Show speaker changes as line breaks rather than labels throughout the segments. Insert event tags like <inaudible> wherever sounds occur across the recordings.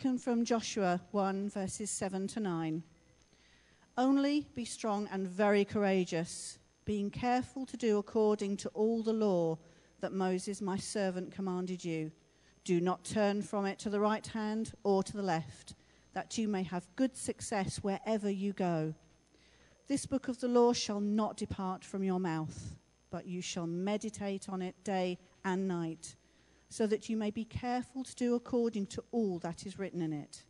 from Joshua 1, verses 7 to 9. Only be strong and very courageous, being careful to do according to all the law that Moses, my servant, commanded you. Do not turn from it to the right hand or to the left, that you may have good success wherever you go. This book of the law shall not depart from your mouth, but you shall meditate on it day and night, so that you may be careful to do according to all that is written in it.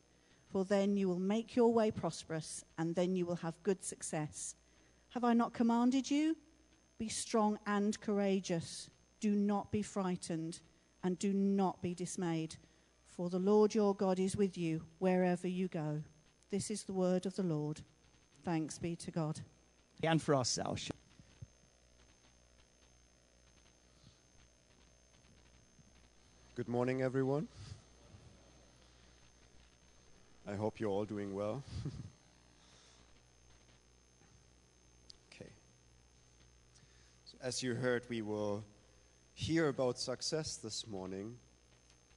For then you will make your way prosperous, and then you will have good success. Have I not commanded you? Be strong and courageous. Do not be frightened, and do not be dismayed, for the Lord your God is with you wherever you go. This is the word of the Lord. Thanks be to God.
And for ourselves.
Good morning, everyone. I hope you're all doing well. <laughs> okay. So as you heard, we will hear about success this morning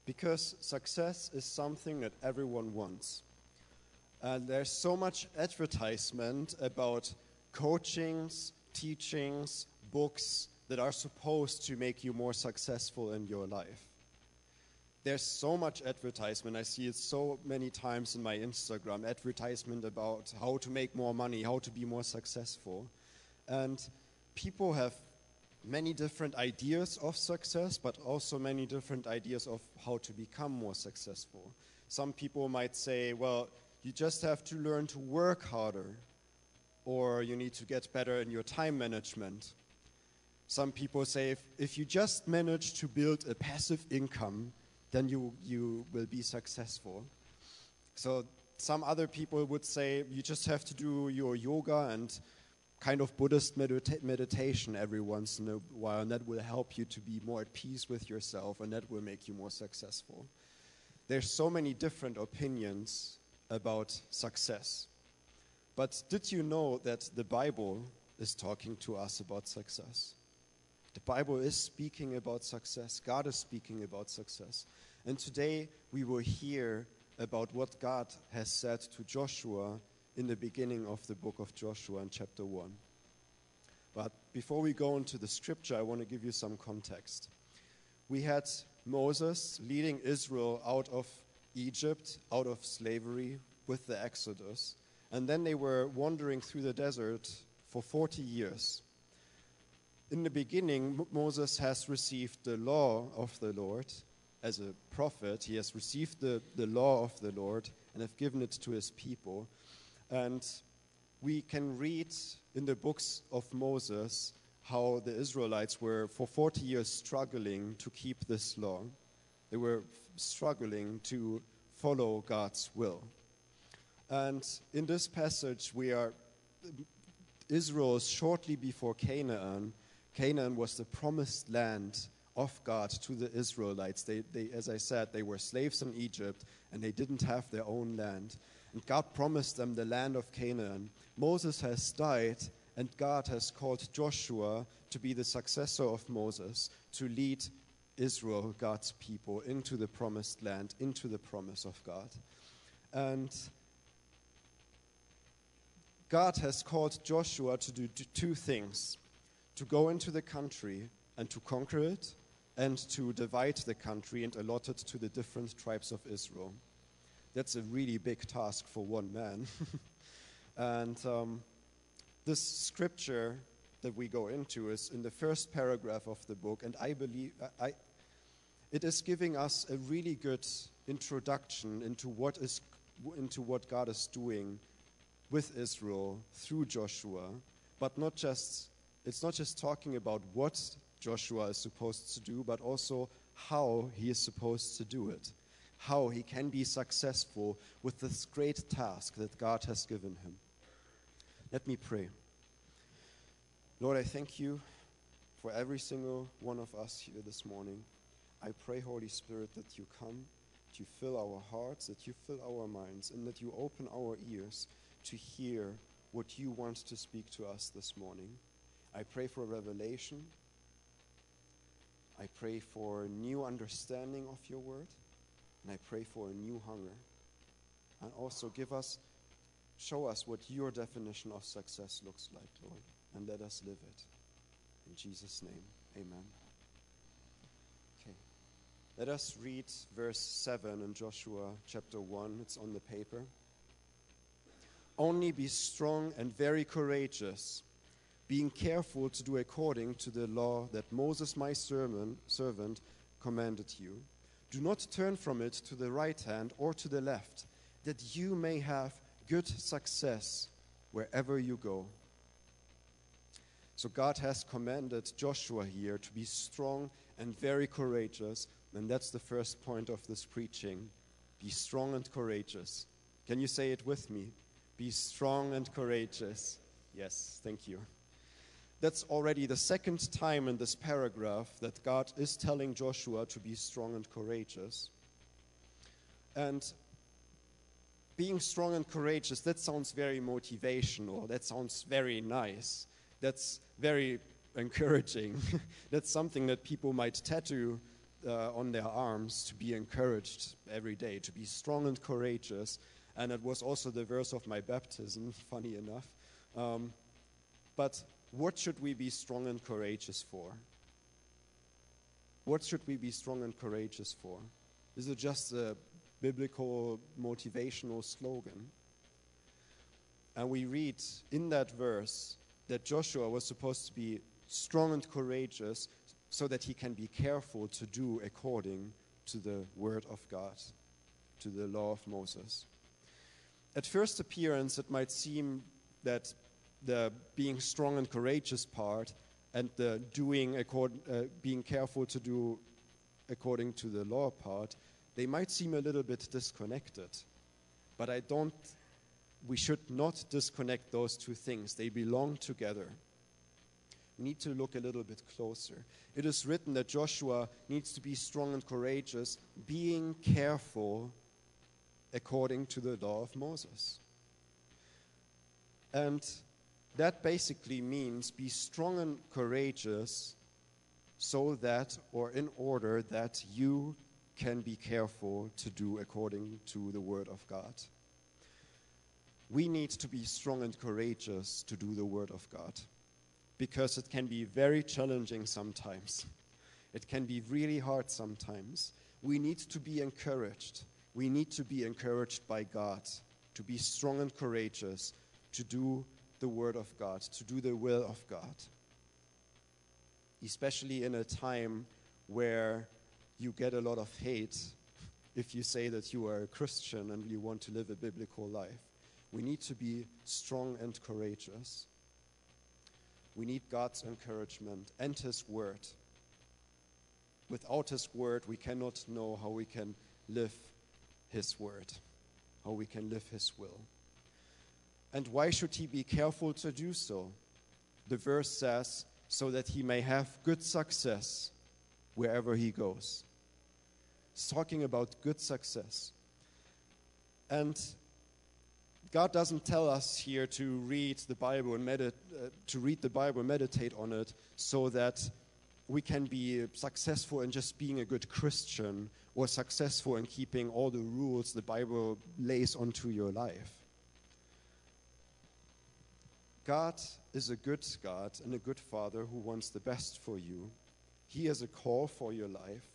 because success is something that everyone wants. And there's so much advertisement about coachings, teachings, books that are supposed to make you more successful in your life. There's so much advertisement. I see it so many times in my Instagram advertisement about how to make more money, how to be more successful. And people have many different ideas of success, but also many different ideas of how to become more successful. Some people might say, well, you just have to learn to work harder, or you need to get better in your time management. Some people say if, if you just manage to build a passive income, then you, you will be successful. So, some other people would say you just have to do your yoga and kind of Buddhist medita- meditation every once in a while, and that will help you to be more at peace with yourself, and that will make you more successful. There's so many different opinions about success. But did you know that the Bible is talking to us about success? The Bible is speaking about success. God is speaking about success. And today we will hear about what God has said to Joshua in the beginning of the book of Joshua in chapter 1. But before we go into the scripture, I want to give you some context. We had Moses leading Israel out of Egypt, out of slavery with the Exodus. And then they were wandering through the desert for 40 years. In the beginning, Moses has received the law of the Lord as a prophet. He has received the, the law of the Lord and have given it to his people. And we can read in the books of Moses how the Israelites were for 40 years struggling to keep this law. They were struggling to follow God's will. And in this passage, we are Israel shortly before Canaan. Canaan was the promised land of God to the Israelites. They, they, as I said, they were slaves in Egypt and they didn't have their own land. And God promised them the land of Canaan. Moses has died, and God has called Joshua to be the successor of Moses to lead Israel, God's people, into the promised land, into the promise of God. And God has called Joshua to do two things to go into the country and to conquer it, and to divide the country and allot it to the different tribes of Israel. That's a really big task for one man. <laughs> and um, this scripture that we go into is in the first paragraph of the book, and I believe I, it is giving us a really good introduction into what is into what God is doing with Israel through Joshua, but not just it's not just talking about what Joshua is supposed to do, but also how he is supposed to do it, how he can be successful with this great task that God has given him. Let me pray. Lord, I thank you for every single one of us here this morning. I pray, Holy Spirit, that you come, that you fill our hearts, that you fill our minds, and that you open our ears to hear what you want to speak to us this morning. I pray for revelation. I pray for new understanding of your word. And I pray for a new hunger And also give us, show us what your definition of success looks like, Lord, and let us live it. In Jesus' name, amen. Okay. Let us read verse 7 in Joshua chapter 1. It's on the paper. Only be strong and very courageous, being careful to do according to the law that Moses, my servant, servant commanded you. Do not turn from it to the right hand or to the left, that you may have good success wherever you go. So, God has commanded Joshua here to be strong and very courageous, and that's the first point of this preaching. Be strong and courageous. Can you say it with me? Be strong and courageous. Yes, thank you. That's already the second time in this paragraph that God is telling Joshua to be strong and courageous. And being strong and courageous, that sounds very motivational. That sounds very nice. That's very encouraging. <laughs> That's something that people might tattoo uh, on their arms to be encouraged every day, to be strong and courageous. And it was also the verse of my baptism, <laughs> funny enough. Um, but what should we be strong and courageous for? What should we be strong and courageous for? Is it just a biblical motivational slogan? And we read in that verse that Joshua was supposed to be strong and courageous so that he can be careful to do according to the word of God, to the law of Moses. At first appearance, it might seem that the being strong and courageous part and the doing accord, uh, being careful to do according to the law part, they might seem a little bit disconnected. But I don't, we should not disconnect those two things. They belong together. We need to look a little bit closer. It is written that Joshua needs to be strong and courageous, being careful according to the law of Moses. And that basically means be strong and courageous so that, or in order that you can be careful to do according to the Word of God. We need to be strong and courageous to do the Word of God because it can be very challenging sometimes. It can be really hard sometimes. We need to be encouraged. We need to be encouraged by God to be strong and courageous, to do the Word of God, to do the will of God. Especially in a time where you get a lot of hate if you say that you are a Christian and you want to live a biblical life. We need to be strong and courageous. We need God's encouragement and His word. Without His word, we cannot know how we can live His word, how we can live His will. And why should he be careful to do so? The verse says, so that he may have good success wherever he goes. It's talking about good success. And God doesn't tell us here to read the Bible and medit- uh, to read the Bible meditate on it so that we can be successful in just being a good Christian or successful in keeping all the rules the Bible lays onto your life. God is a good God and a good Father who wants the best for you. He has a call for your life,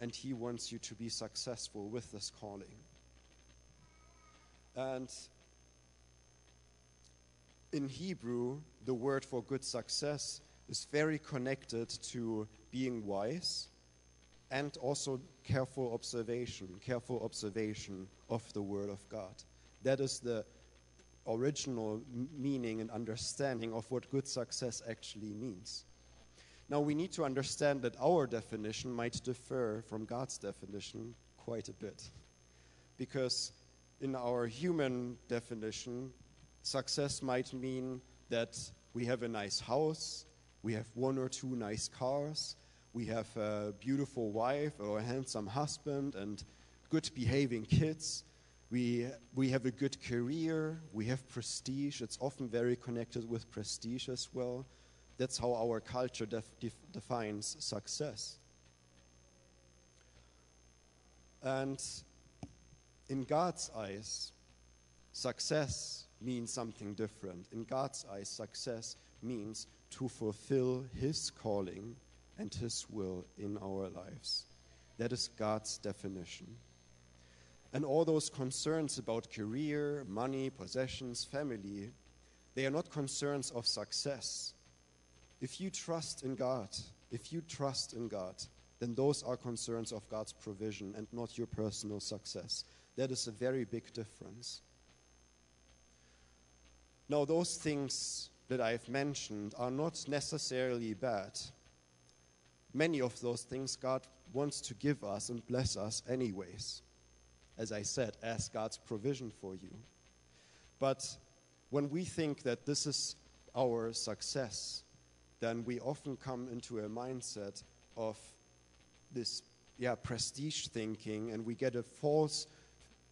and He wants you to be successful with this calling. And in Hebrew, the word for good success is very connected to being wise and also careful observation, careful observation of the Word of God. That is the original meaning and understanding of what good success actually means. Now, we need to understand that our definition might differ from God's definition quite a bit. Because in our human definition, success might mean that we have a nice house, we have one or two nice cars, we have a beautiful wife or a handsome husband, and good behaving kids. We, we have a good career, we have prestige. It's often very connected with prestige as well. That's how our culture def, def, defines success. And in God's eyes, Success means something different. In God's eyes, success means to fulfill His calling and His will in our lives. That is God's definition. And all those concerns about career, money, possessions, family, they are not concerns of success. If you trust in God, if you trust in God, then those are concerns of God's provision and not your personal success. That is a very big difference. Now, those things that I've mentioned are not necessarily bad. Many of those things God wants to give us and bless us, anyways. As I said, as God's provision for you. But when we think that this is our success, then we often come into a mindset of this yeah, prestige thinking and we get a false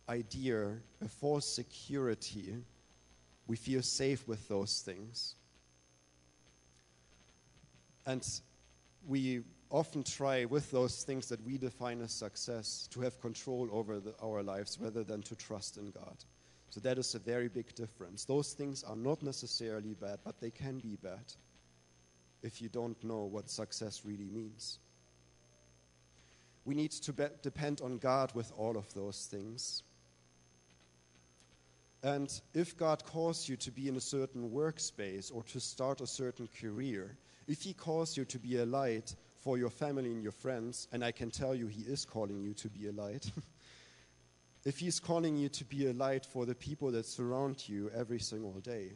idea, a false security. We feel safe with those things. And we often try with those things that we define as success to have control over the, our lives rather than to trust in God. So that is a very big difference. Those things are not necessarily bad, but they can be bad if you don't know what success really means. We need to be- depend on God with all of those things. And if God calls you to be in a certain workspace or to start a certain career, if He calls you to be a light for your family and your friends, and I can tell you He is calling you to be a light, <laughs> if He's calling you to be a light for the people that surround you every single day,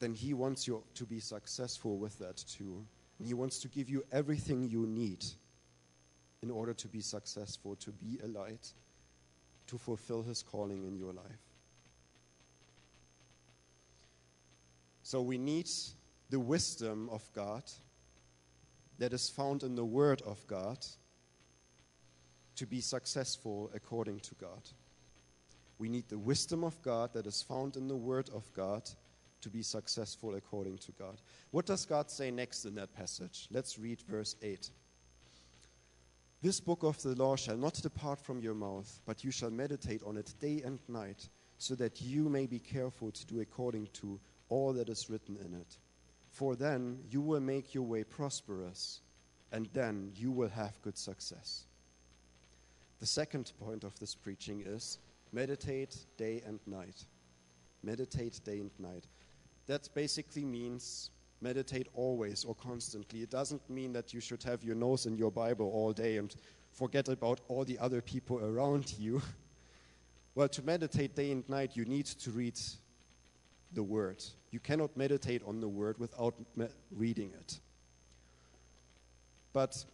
then He wants you to be successful with that too. And He wants to give you everything you need in order to be successful, to be a light, to fulfill His calling in your life. So we need the wisdom of God that is found in the Word of God to be successful according to God. We need the wisdom of God that is found in the Word of God to be successful according to God. What does God say next in that passage? Let's read verse 8. This book of the law shall not depart from your mouth, but you shall meditate on it day and night, so that you may be careful to do according to all that is written in it. For then you will make your way prosperous, and then you will have good success. The second point of this preaching is meditate day and night. Meditate day and night. That basically means meditate always or constantly. It doesn't mean that you should have your nose in your Bible all day and forget about all the other people around you. <laughs> well, to meditate day and night, you need to read the Word. You cannot meditate on the Word without reading it. But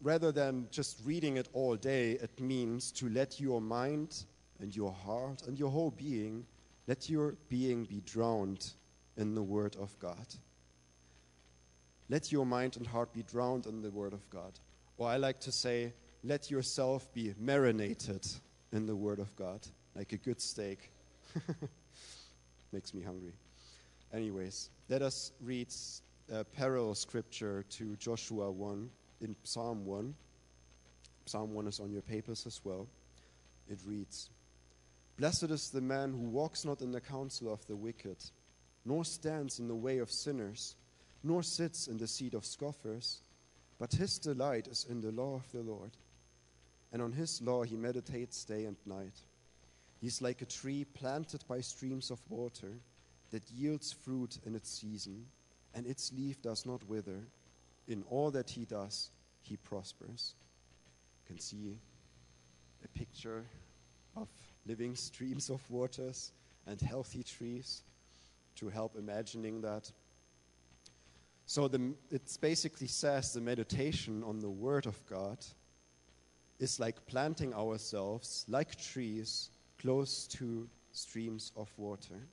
rather than just reading it all day, it means to let your mind and your heart and your whole being, let your being be drowned in the Word of God. Let your mind and heart be drowned in the Word of God. Or I like to say, let yourself be marinated in the Word of God, like a good steak. <laughs> Makes me hungry. Anyways, let us read a parallel scripture to Joshua 1 in Psalm 1. Psalm 1 is on your papers as well. It reads Blessed is the man who walks not in the counsel of the wicked, nor stands in the way of sinners, nor sits in the seat of scoffers, but his delight is in the law of the Lord. And on his law he meditates day and night. He is like a tree planted by streams of water that yields fruit in its season, and its leaf does not wither. In all that he does, he prospers. You can see a picture of living streams of waters and healthy trees to help imagining that. So the, it basically says the meditation on the Word of God is like planting ourselves like trees close to streams of water.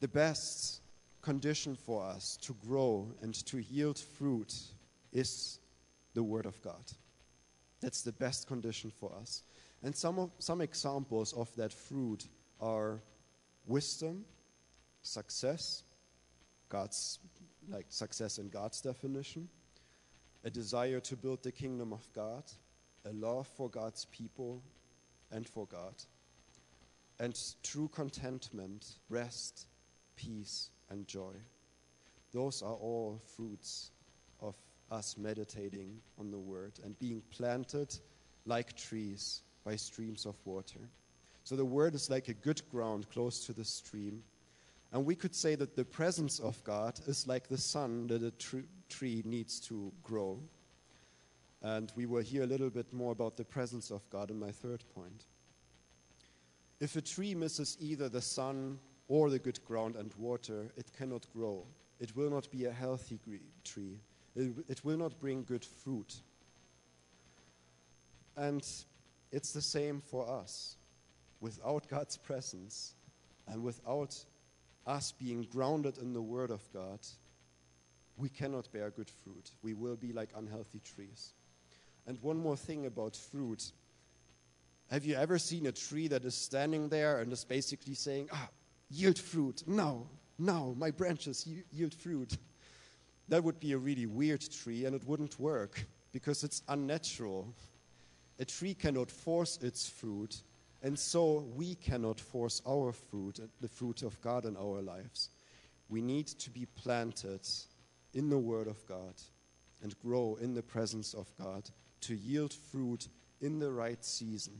The best condition for us to grow and to yield fruit is the Word of God. That's the best condition for us. And some, of, some examples of that fruit are wisdom, success, God's like success in God's definition, a desire to build the kingdom of God, a love for God's people and for God, and true contentment, rest, peace, and joy. Those are all fruits of us meditating on the Word and being planted like trees by streams of water. So the Word is like a good ground close to the stream. And we could say that the presence of God is like the sun that a tr- tree needs to grow. And we will hear a little bit more about the presence of God in my third point. If a tree misses either the sun or the good ground and water, it cannot grow. It will not be a healthy tree. It, it will not bring good fruit. And it's the same for us. Without God's presence and without us being grounded in the Word of God, we cannot bear good fruit. We will be like unhealthy trees. And one more thing about fruit. Have you ever seen a tree that is standing there and is basically saying, ah, yield fruit, now, now, my branches yield fruit? That would be a really weird tree and it wouldn't work because it's unnatural. A tree cannot force its fruit, and so we cannot force our fruit, the fruit of God in our lives. We need to be planted in the Word of God and grow in the presence of God to yield fruit in the right season.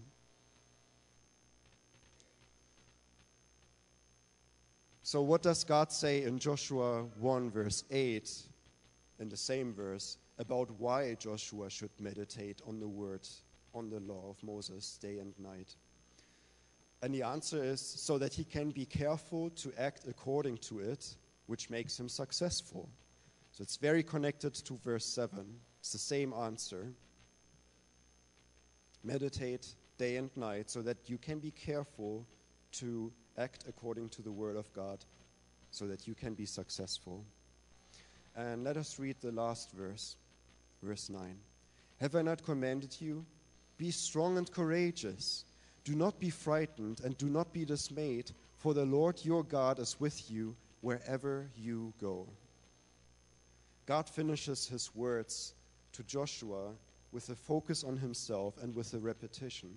So, what does God say in Joshua 1, verse 8, in the same verse, about why Joshua should meditate on the word, on the law of Moses day and night? And the answer is so that he can be careful to act according to it, which makes him successful. So it's very connected to verse 7. It's the same answer. Meditate day and night so that you can be careful to act according to the word of God so that you can be successful. And let us read the last verse, verse 9. Have I not commanded you? Be strong and courageous. Do not be frightened and do not be dismayed, for the Lord your God is with you wherever you go. God finishes his words to Joshua with a focus on himself and with a repetition.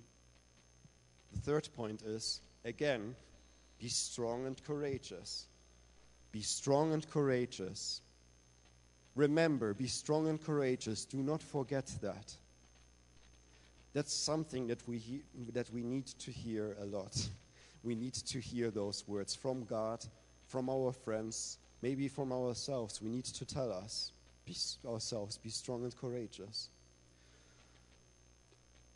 The third point is again, be strong and courageous. Be strong and courageous. Remember, be strong and courageous. Do not forget that. That's something that we, he- that we need to hear a lot. <laughs> We need to hear those words from God, from our friends, maybe from ourselves. We need to tell us, be, ourselves, be strong and courageous.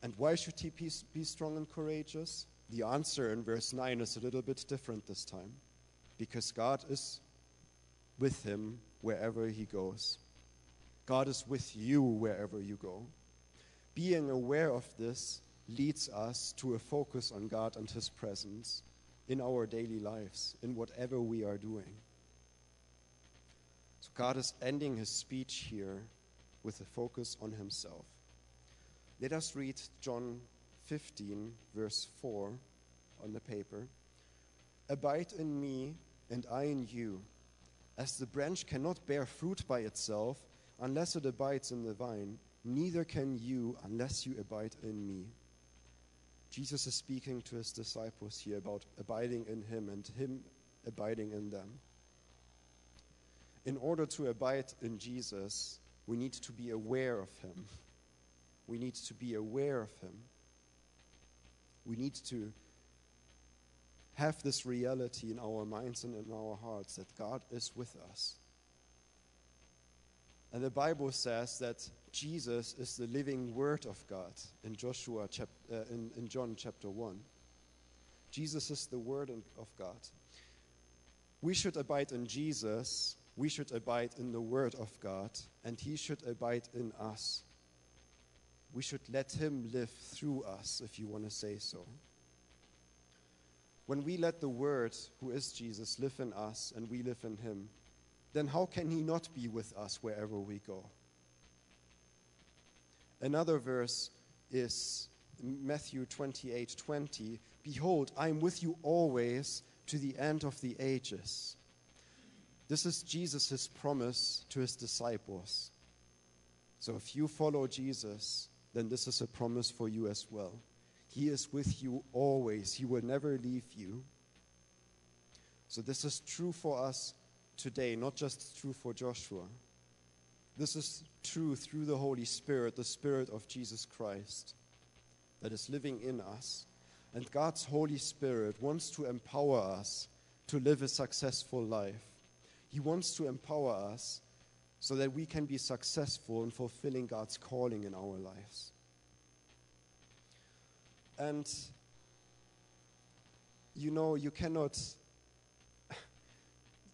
And why should he be, be strong and courageous? The answer in verse 9 is a little bit different this time. Because God is with him wherever he goes. God is with you wherever you go. Being aware of this leads us to a focus on God and his presence in our daily lives, in whatever we are doing. So God is ending his speech here with a focus on himself. Let us read John 15, verse 4 on the paper. Abide in me, and I in you. As the branch cannot bear fruit by itself unless it abides in the vine, neither can you unless you abide in me. Jesus is speaking to his disciples here about abiding in him and him abiding in them. In order to abide in Jesus, we need to be aware of him. We need to be aware of him. We need to have this reality in our minds and in our hearts that God is with us. And the Bible says that Jesus is the living Word of God in Joshua chap- uh, in, in John chapter one. Jesus is the Word of God. We should abide in Jesus. We should abide in the Word of God, and He should abide in us. We should let Him live through us, if you want to say so. When we let the Word, who is Jesus, live in us and we live in Him, then how can He not be with us wherever we go? Another verse is Matthew 28 20. Behold, I am with you always to the end of the ages. This is Jesus' promise to his disciples. So if you follow Jesus, then this is a promise for you as well. He is with you always, He will never leave you. So, this is true for us today, not just true for Joshua. This is true through the Holy Spirit, the Spirit of Jesus Christ that is living in us. And God's Holy Spirit wants to empower us to live a successful life. He wants to empower us so that we can be successful in fulfilling God's calling in our lives. And you know, you cannot. <laughs>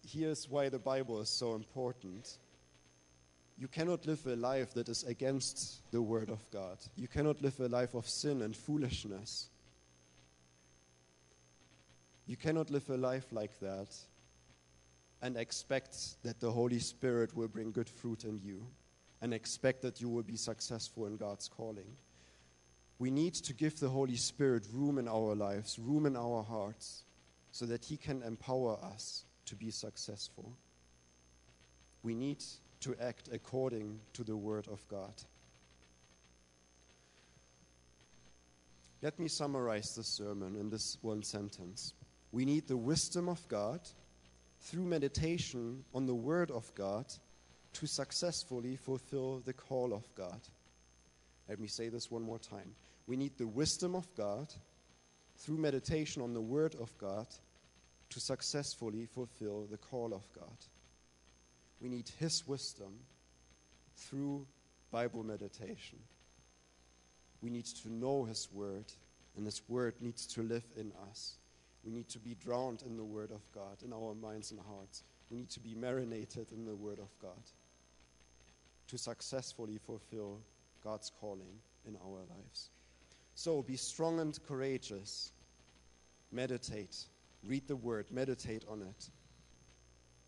Here's why the Bible is so important. You cannot live a life that is against the Word of God. You cannot live a life of sin and foolishness. You cannot live a life like that and expect that the Holy Spirit will bring good fruit in you and expect that you will be successful in God's calling. We need to give the Holy Spirit room in our lives, room in our hearts, so that He can empower us to be successful. We need to act according to the Word of God. Let me summarize this sermon in this one sentence. We need the wisdom of God through meditation on the Word of God to successfully fulfill the call of God. Let me say this one more time. We need the wisdom of God through meditation on the Word of God to successfully fulfill the call of God. We need His wisdom through Bible meditation. We need to know His Word, and His Word needs to live in us. We need to be drowned in the Word of God, in our minds and hearts. We need to be marinated in the Word of God to successfully fulfill God's calling in our lives. So be strong and courageous. Meditate. Read the Word. Meditate on it.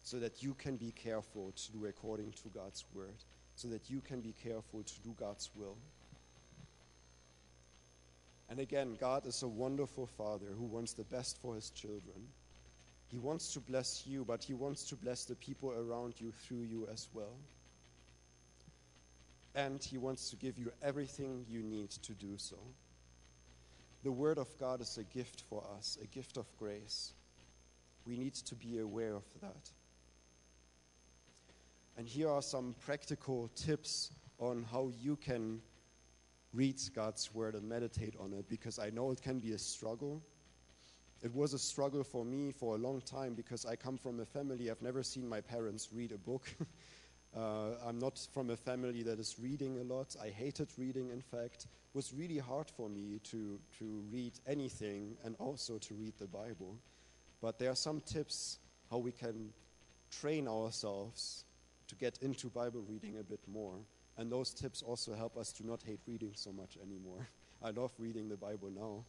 So that you can be careful to do according to God's Word. So that you can be careful to do God's will. And again, God is a wonderful Father who wants the best for his children. He wants to bless you, but he wants to bless the people around you through you as well. And he wants to give you everything you need to do so. The Word of God is a gift for us, a gift of grace. We need to be aware of that. And here are some practical tips on how you can read God's word and meditate on it because I know it can be a struggle. It was a struggle for me for a long time because I come from a family, I've never seen my parents read a book. <laughs> uh, I'm not from a family that is reading a lot. I hated reading, in fact. It was really hard for me to, to read anything and also to read the Bible. But there are some tips how we can train ourselves to get into Bible reading a bit more. And those tips also help us to not hate reading so much anymore. <laughs> I love reading the Bible now.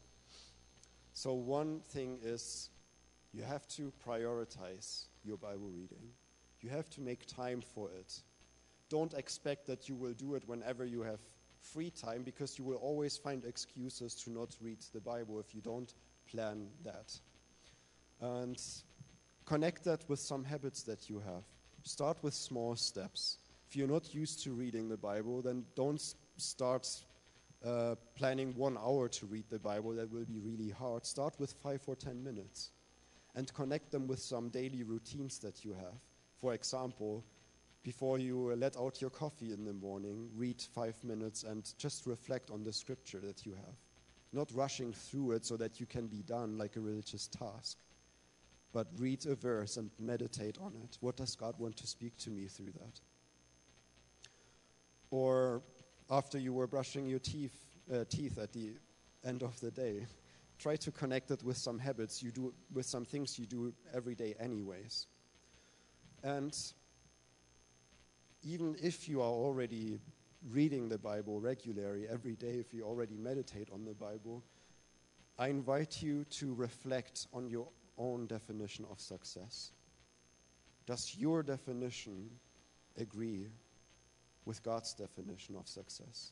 So, one thing is you have to prioritize your Bible reading, you have to make time for it. Don't expect that you will do it whenever you have free time because you will always find excuses to not read the Bible if you don't plan that. And connect that with some habits that you have. Start with small steps if you're not used to reading the Bible, then don't start uh, planning one hour to read the Bible. That will be really hard. Start with five or ten minutes and connect them with some daily routines that you have. For example, before you let out your coffee in the morning, read five minutes and just reflect on the scripture that you have. Not rushing through it so that you can be done like a religious task, but read a verse and meditate on it. What does God want to speak to me through that? Or after you were brushing your teeth, uh, teeth at the end of the day. Try to connect it with some habits you do, with some things you do every day, anyways. And even if you are already reading the Bible regularly every day, if you already meditate on the Bible, I invite you to reflect on your own definition of success. Does your definition agree with God's definition of success.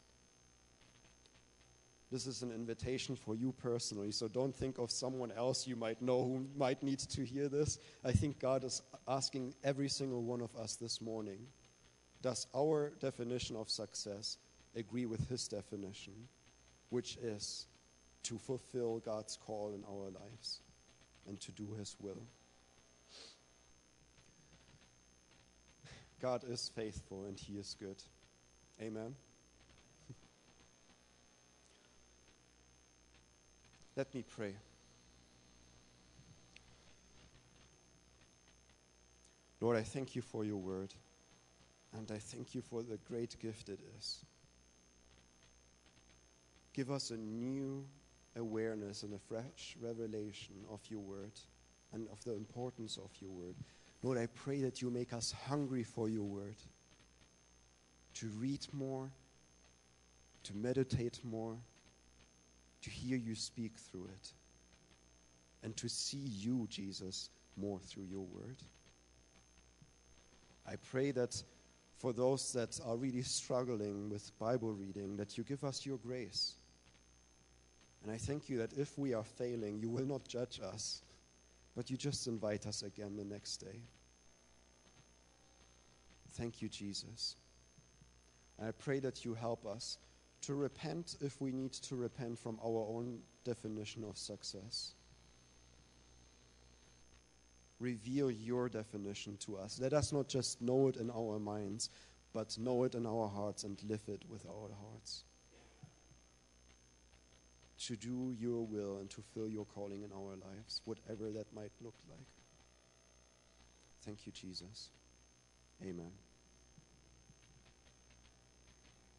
This is an invitation for you personally, so don't think of someone else you might know who might need to hear this. I think God is asking every single one of us this morning Does our definition of success agree with His definition, which is to fulfill God's call in our lives and to do His will. God is faithful and He is good. Amen. <laughs> Let me pray. Lord, I thank you for your word, and I thank you for the great gift it is. Give us a new awareness and a fresh revelation of your word and of the importance of your word. Lord, I pray that you make us hungry for your word, to read more, to meditate more, to hear you speak through it, and to see you, Jesus, more through your word. I pray that for those that are really struggling with Bible reading, that you give us your grace. And I thank you that if we are failing, you will not judge us, but you just invite us again the next day. Thank you, Jesus. And I pray that you help us to repent if we need to repent from our own definition of success. Reveal your definition to us. Let us not just know it in our minds, but know it in our hearts and live it with our hearts. To do your will and to fill your calling in our lives, whatever that might look like. Thank you, Jesus. Amen.